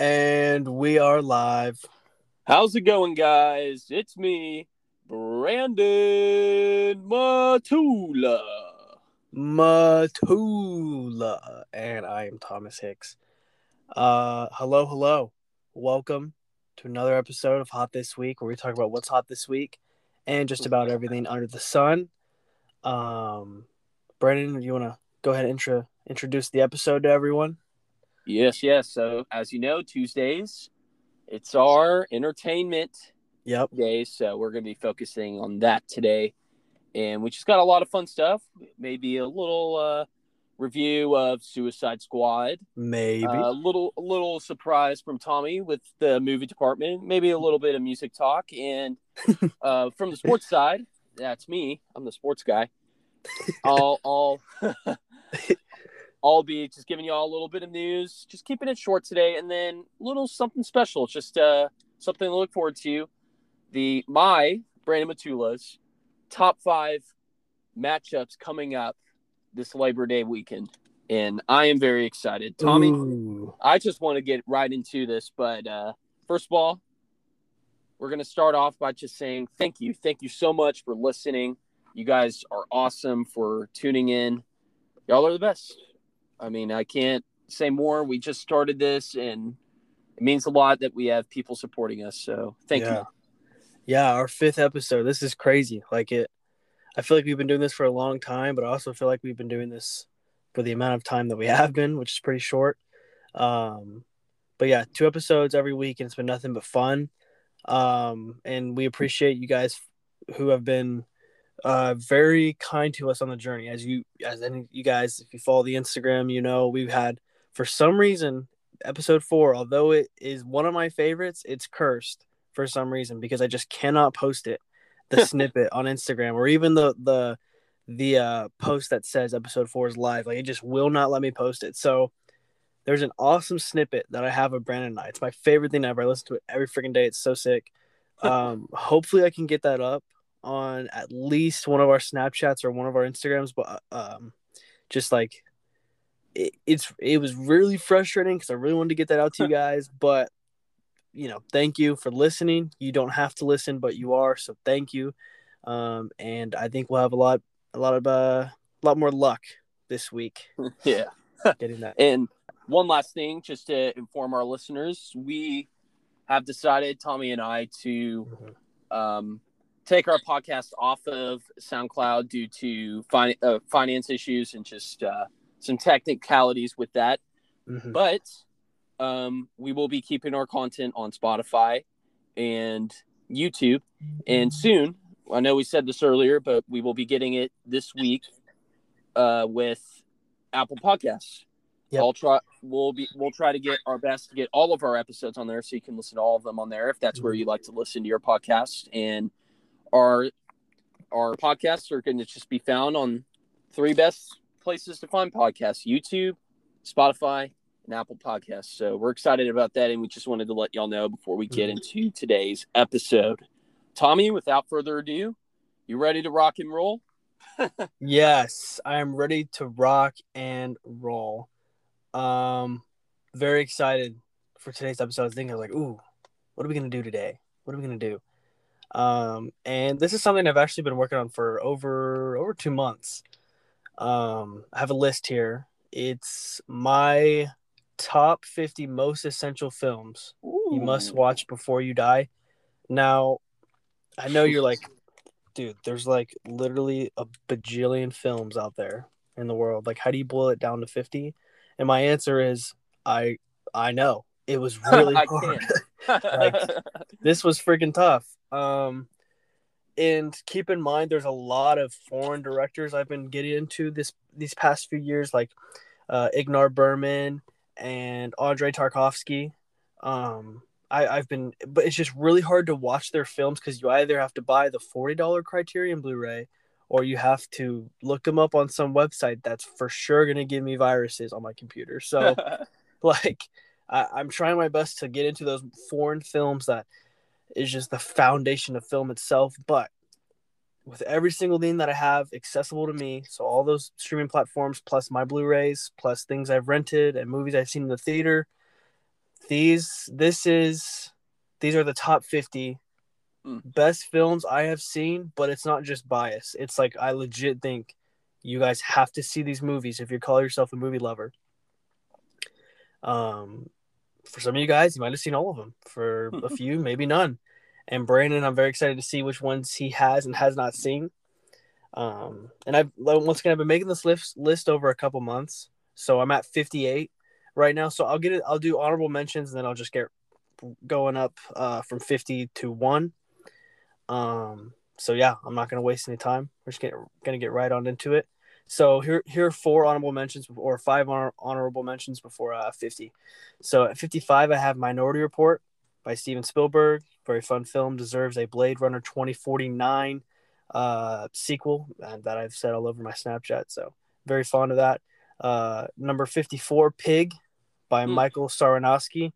And we are live. How's it going, guys? It's me, Brandon Matula. Matula. And I am Thomas Hicks. Uh hello, hello. Welcome to another episode of Hot This Week where we talk about what's hot this week and just about everything under the sun. Um Brandon, you wanna go ahead and intro introduce the episode to everyone? Yes, yes. So, as you know, Tuesdays, it's our entertainment Yep. day. So, we're going to be focusing on that today. And we just got a lot of fun stuff. Maybe a little uh, review of Suicide Squad. Maybe. A little, a little surprise from Tommy with the movie department. Maybe a little bit of music talk. And uh, from the sports side, that's me. I'm the sports guy. I'll, I'll, I'll be just giving you all a little bit of news, just keeping it short today, and then a little something special, just uh, something to look forward to. The my Brandon Matula's top five matchups coming up this Labor Day weekend, and I am very excited. Tommy, Ooh. I just want to get right into this, but uh, first of all, we're going to start off by just saying thank you. Thank you so much for listening. You guys are awesome for tuning in. Y'all are the best. I mean, I can't say more. We just started this, and it means a lot that we have people supporting us. So thank yeah. you. Yeah, our fifth episode. This is crazy. Like it I feel like we've been doing this for a long time, but I also feel like we've been doing this for the amount of time that we have been, which is pretty short. Um but yeah, two episodes every week and it's been nothing but fun. Um and we appreciate you guys who have been uh very kind to us on the journey as you as any you guys if you follow the Instagram, you know, we've had for some reason episode 4, although it is one of my favorites, it's cursed for some reason because I just cannot post it, the snippet on Instagram or even the the the uh, post that says episode four is live. Like it just will not let me post it. So there's an awesome snippet that I have of Brandon and I. It's my favorite thing ever. I listen to it every freaking day. It's so sick. Um, hopefully I can get that up on at least one of our Snapchats or one of our Instagrams. But um, just like it, it's it was really frustrating because I really wanted to get that out to you guys, but you know, thank you for listening. You don't have to listen, but you are, so thank you. Um, and I think we'll have a lot, a lot of, uh, a lot more luck this week Yeah. getting that. And one last thing, just to inform our listeners, we have decided, Tommy and I, to um, take our podcast off of SoundCloud due to uh, finance issues and just uh, some technicalities with that. Mhm. But um, we will be keeping our content on Spotify and YouTube. And soon, I know we said this earlier, but we will be getting it this week uh, with Apple Podcasts. Yep. I'll try. We'll be. We'll try to get our best to get all of our episodes on there, so you can listen to all of them on there if that's where you like to listen to your podcast. And our our podcasts are going to just be found on three best places to find podcasts: YouTube, Spotify, and Apple Podcasts. So we're excited about that, and we just wanted to let y'all know before we get into today's episode. Tommy, without further ado, you ready to rock and roll? Yes, I am ready to rock and roll. Um, very excited for today's episode. I was thinking like, ooh, what are we gonna do today? What are we gonna do? Um, and this is something I've actually been working on for over over two months. Um, I have a list here. It's my top 50 most essential films you must watch before you die. Now, I know you're like, dude, there's like literally a bajillion films out there in the world. Like, how do you boil it down to 50? And my answer is, I I know it was really hard. can't. Like, this was freaking tough. Um, and keep in mind, there's a lot of foreign directors I've been getting into this these past few years, like uh, Ingmar Bergman and Andrei Tarkovsky. Um, I, I've been, but it's just really hard to watch their films because you either have to buy the forty dollar Criterion Blu-ray, or you have to look them up on some website that's for sure gonna give me viruses on my computer. So like I, I'm trying my best to get into those foreign films that is just the foundation of film itself. But with every single thing that I have accessible to me, so all those streaming platforms, plus my Blu-rays, plus things I've rented and movies I've seen in the theater, these this is these are the top 50 Mm. best films I have seen, but it's not just bias. It's like I legit think you guys have to see these movies if you call yourself a movie lover. Um, for some of you guys, you might have seen all of them. For a few, maybe none. And Brandon, I'm very excited to see which ones he has and has not seen. Um, and I've once again I've been making this list list over a couple months, so I'm at 58 right now. So I'll get it. I'll do honorable mentions, and then I'll just get going up uh, from 50 to one. Um, so yeah, I'm not gonna waste any time. We're just get, gonna get right on into it. So here here are four honorable mentions or five honor, honorable mentions before uh, 50. So at 55, I have Minority Report by Steven Spielberg. Very fun film. Deserves a Blade Runner 2049 uh, sequel uh, that I've said all over my Snapchat. So very fond of that. Uh, number 54, Pig by Hmm. Michael Sarnoski.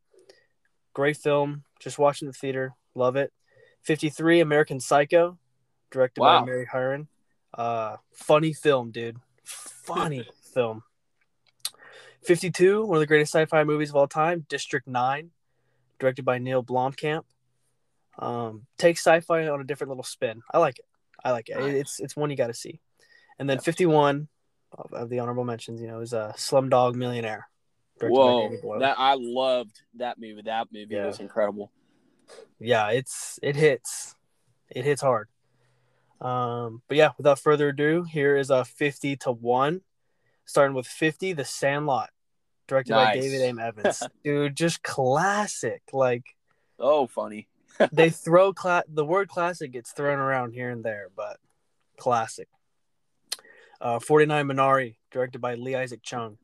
Great film. Just watching the theater. Love it. 53, American Psycho, directed Wow. by Mary Harron. Uh, funny film, dude. Funny film. 52, one of the greatest sci-fi movies of all time, District 9, directed by Neil Blomkamp. Um, takes sci-fi on a different little spin. I like it. I like it. Nice. It's it's one you got to see. And then Yep. 51 of, of the honorable mentions, you know, is a uh, Slumdog Millionaire. Whoa, that I loved that movie. That movie Yeah. was incredible. yeah, it's it hits, it hits hard. Um, but yeah, without further ado, here is a fifty to one, starting with fifty, The Sandlot, directed by David M. Evans. Dude, just classic. Like Oh, funny. they throw cla- the word classic gets thrown around here and there, but classic. Uh, 49 Minari, directed by Lee Isaac Chung.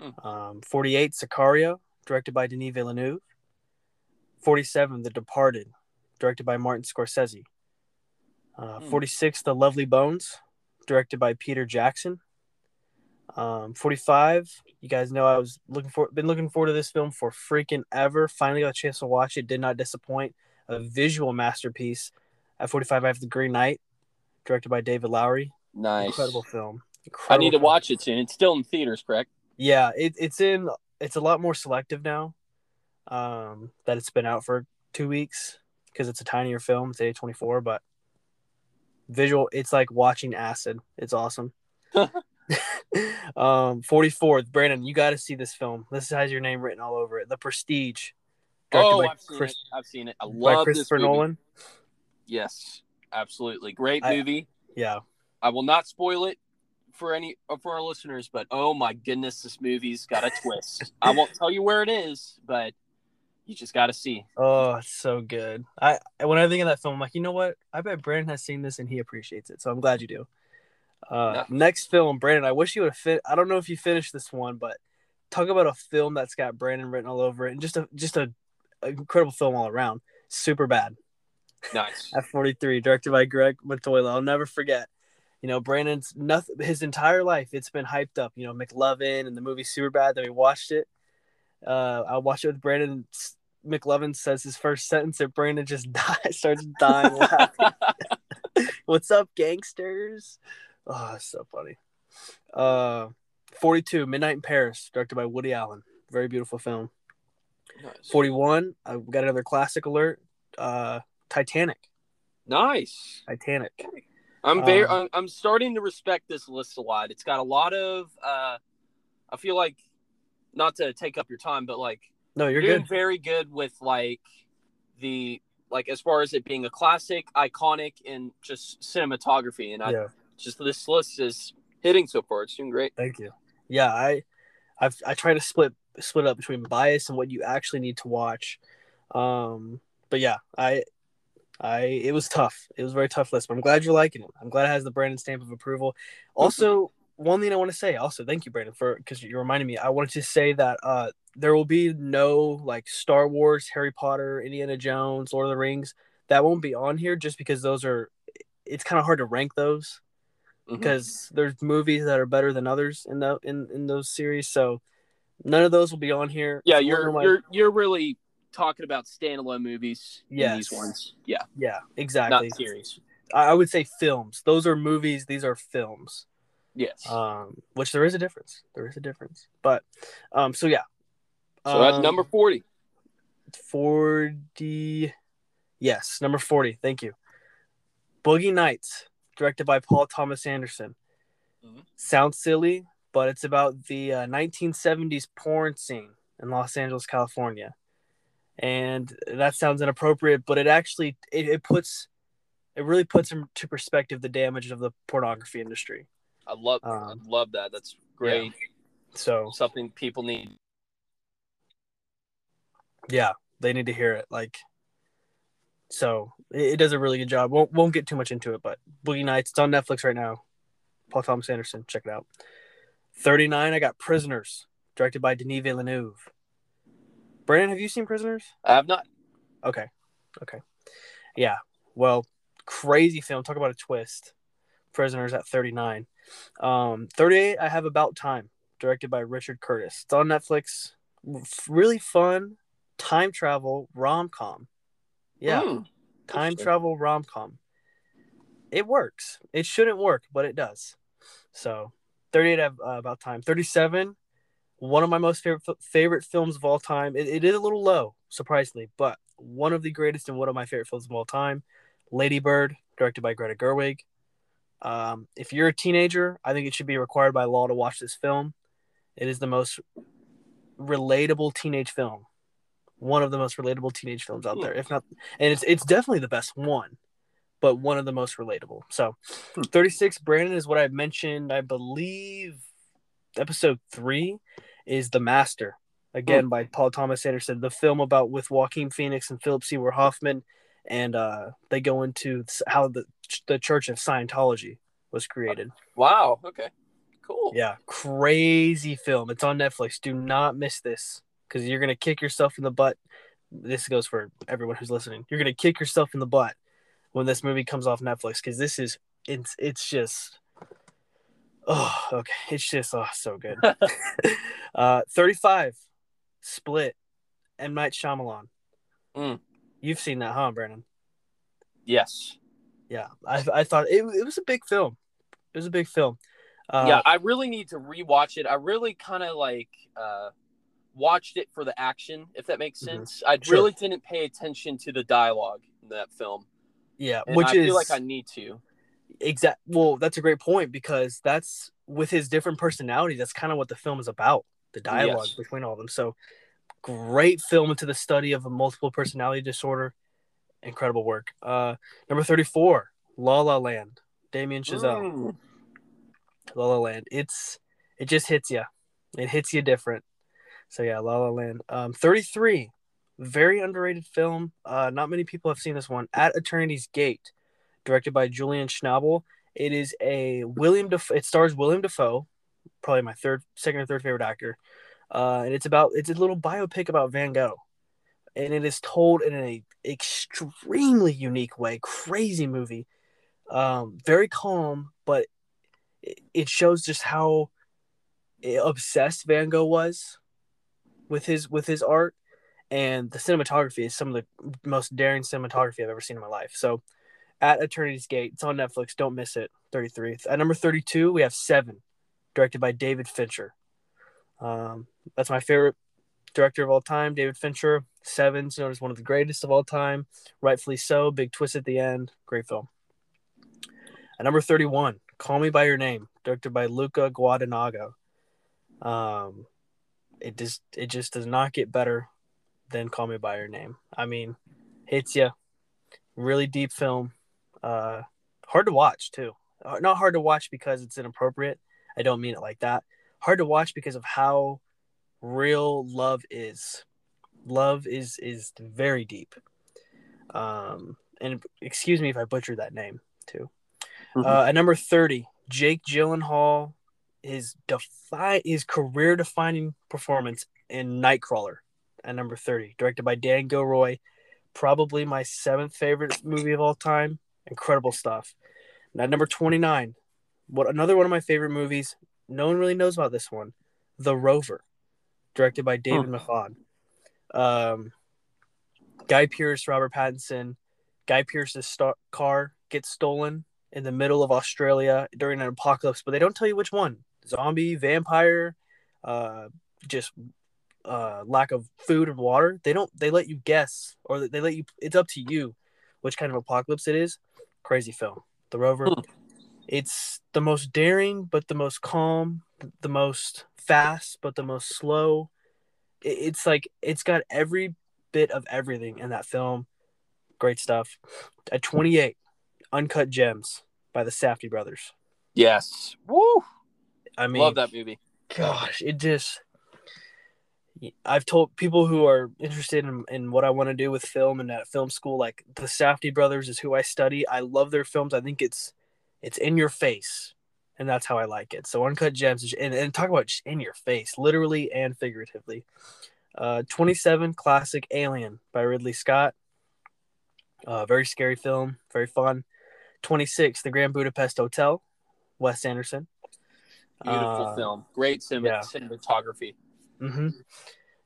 Hmm. Um, 48 Sicario, directed by Denis Villeneuve. 47 The Departed, directed by Martin Scorsese. Uh, Hmm. 46 The Lovely Bones, directed by Peter Jackson. Um, 45, you guys know I was looking for, been looking forward to this film for freaking ever. Finally got a chance to watch it. Did not disappoint. A visual masterpiece. At 45, I have The Green Knight, directed by David Lowery. Nice. Incredible film. I Incredible need to film. watch it soon. It's still in theaters, correct? Yeah, it, it's in. It's a lot more selective now. Um, that it's been out for two weeks because it's a tinier film. It's A twenty four, but visual. It's like watching acid. It's awesome. um, forty fourth, Brandon, you got to see this film. This has your name written all over it. The Prestige. Oh, I've seen Chris- it. I've seen it. I by love this Christopher movie. Nolan. Yes, absolutely. Great I- movie. Yeah, I will not spoil it for any for our listeners, but oh my goodness, this movie's got a twist. I won't tell you where it is, but you just got to see. Oh, it's so good. I when I think of that film, I'm like, you know what? I bet Brandon has seen this and he appreciates it. So I'm glad you do. Uh, Yeah. Next film, Brandon. I wish you would have fit. I don't know if you finished this one, but talk about a film that's got Brandon written all over it, and just a just a, a incredible film all around. Super bad. Nice. At 43, directed by Greg Mottola. I'll never forget. You know, Brandon's nothing. His entire life, it's been hyped up. You know, McLovin and the movie Super Bad. Then we watched it. Uh, I watched it with Brandon. McLovin says his first sentence, and Brandon just dies, starts dying laughing. What's up, gangsters? Oh, so funny. Uh, 42, Midnight in Paris, directed by Woody Allen. Very beautiful film. nice. 41, I've got another classic alert. Uh, Titanic. Nice. Titanic. I'm very. Um, I'm, I'm starting to respect this list a lot. It's got a lot of. uh I feel like, not to take up your time, but like No, you're doing good. very good with like the like as far as it being a classic, iconic, and just cinematography. And I Yeah, just this list is hitting so far. It's doing great. thank you. Yeah, I, I've I try to split split up between bias and what you actually need to watch. Um, but yeah, I, I it was tough. It was a very tough list, but I'm glad you're liking it. I'm glad it has the Brandon stamp of approval. Also, one thing I want to say, also thank you, Brandon, for because you reminded me. I wanted to say that uh, there will be no like Star Wars, Harry Potter, Indiana Jones, Lord of the Rings. That won't be on here just because those are. It's kind of hard to rank those Mhm. because there's movies that are better than others in the in, in those series. So none of those will be on here. yeah, you're you're you're really talking about standalone movies. Yeah, these ones. Yeah, yeah, exactly. not series. I would say films. Those are movies. These are films. Yes. Um, which there is a difference. There is a difference. But um, so yeah. so at Um, number forty. 40. Yes, number 40. Thank you. Boogie Nights, directed by Paul Thomas Anderson. Mhm. Sounds silly, but it's about the uh, 1970s porn scene in Los Angeles, California. And that sounds inappropriate, but it actually it, it puts it really puts into perspective the damage of the pornography industry. I love I Um, love that. That's great. So Something people need. yeah, they need to hear it. Like, so it, it does a really good job. Won't won't get too much into it, but Boogie Nights it's on Netflix right now. Paul Thomas Anderson, check it out. Thirty nine, I got Prisoners, directed by Denis Villeneuve. Brandon, have you seen Prisoners? I have not. Okay, okay, yeah. Well, crazy film. Talk about a twist. Prisoners at thirty nine. Um, thirty eight, I have About Time, directed by Richard Curtis. It's on Netflix. Really fun time travel rom com. Yeah, Hmm. time travel rom com. It works. It shouldn't work, but it does. So, 38 I have, uh, about time. 37, one of my most favorite favorite films of all time. It, it is a little low, surprisingly, but one of the greatest and one of my favorite films of all time. Lady Bird, directed by Greta Gerwig. Um, if you're a teenager, I think it should be required by law to watch this film. It is the most relatable teenage film. One of the most relatable teenage films out Hmm. there, if not, and it's it's definitely the best one, but one of the most relatable. So, Hmm. 36 Brandon is what I mentioned. I believe episode three is The Master, again by Paul Thomas Anderson. The film about with Joaquin Phoenix and Philip Seymour Hoffman, and uh, they go into how the the Church of Scientology was created. Wow. Okay. Cool. Yeah, crazy film. It's on Netflix. Do not miss this because you're gonna kick yourself in the butt. This goes for everyone who's listening. You're gonna kick yourself in the butt when this movie comes off Netflix because this is it's it's just oh okay it's just oh so good. uh, thirty five, Split, M Night Shyamalan. Mm. You've seen that, huh, Brandon? Yes. Yeah, I I thought it it was a big film. It was a big film. Uh, yeah, I really need to rewatch it. I really kind of like uh, watched it for the action, if that makes Mhm. sense. I Sure. really didn't pay attention to the dialogue in that film, yeah, and which I is feel like I need to. exact well that's a great point because that's with his different personalities that's kind of what the film is about the dialogue Yes. between all of them so great film into the study of a multiple personality disorder incredible work uh number 34 la la land damien chazelle Mm. la la land it's it just hits you it hits you different so yeah la la land um 33 very underrated film uh not many people have seen this one at eternity's gate directed by Julian Schnabel. It is a William Dafoe. It stars William Dafoe, probably my third, second or third favorite actor. Uh, and it's about it's a little biopic about Van Gogh, and it is told in an extremely unique way. Crazy movie, um, very calm, but it, it shows just how obsessed Van Gogh was with his with his art, and the cinematography is some of the most daring cinematography I've ever seen in my life. So at Eternity's Gate. It's on Netflix. Don't miss it. 33. At number 32, we have Seven, directed by David Fincher. Um, that's my favorite director of all time, David Fincher. Seven's known as one of the greatest of all time. Rightfully so. Big twist at the end. Great film. At number 31, Call Me By Your Name, directed by Luca Guadagnino. Um, it just it just does not get better than Call Me By Your Name. I mean, hits you. Really deep film. Uh, hard to watch too. Uh, Not hard to watch because it's inappropriate. I don't mean it like that. Hard to watch because of how real love is. Love is is very deep. Um, and excuse me if I butchered that name too. Mhm. Uh, at number thirty, Jake Gyllenhaal, his defi- his career defining performance in Nightcrawler. At number thirty, directed by Dan Gilroy, probably my seventh favorite movie of all time. Incredible stuff. And at number twenty nine, what another one of my favorite movies. No one really knows about this one, The Rover, directed by David Maffad. Um, Guy Pearce, Robert Pattinson. Guy Pearce's star- car gets stolen in the middle of Australia during an apocalypse, but they don't tell you which one zombie, vampire, uh, just uh, lack of food and water, they don't. They let you guess, or they let you. It's up to you, which kind of apocalypse it is. Crazy film, The Rover. It's the most daring, but the most calm, the most fast, but the most slow. It's like it's got every bit of everything in that film. Great stuff. At 28, Uncut Gems by the Safdie brothers. Yes. Woo. I mean, Love that movie. gosh, it just. I've told people who are interested in, in what I want to do with film and at film school, like the Safdie brothers is who I study. I love their films. I think it's it's in your face, and that's how I like it. So Uncut Gems is, and, and talk about just in your face, literally and figuratively. Uh, 27 classic Alien by Ridley Scott. Uh, very scary film, very fun. 26 The Grand Budapest Hotel, Wes Anderson. Beautiful Uh, film. Great yeah. cinematography. hmm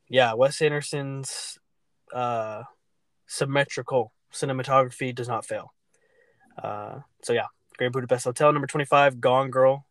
Yeah, Wes Anderson's uh, symmetrical cinematography does not fail. Uh, so yeah, Grand Budapest Hotel number twenty five, Gone Girl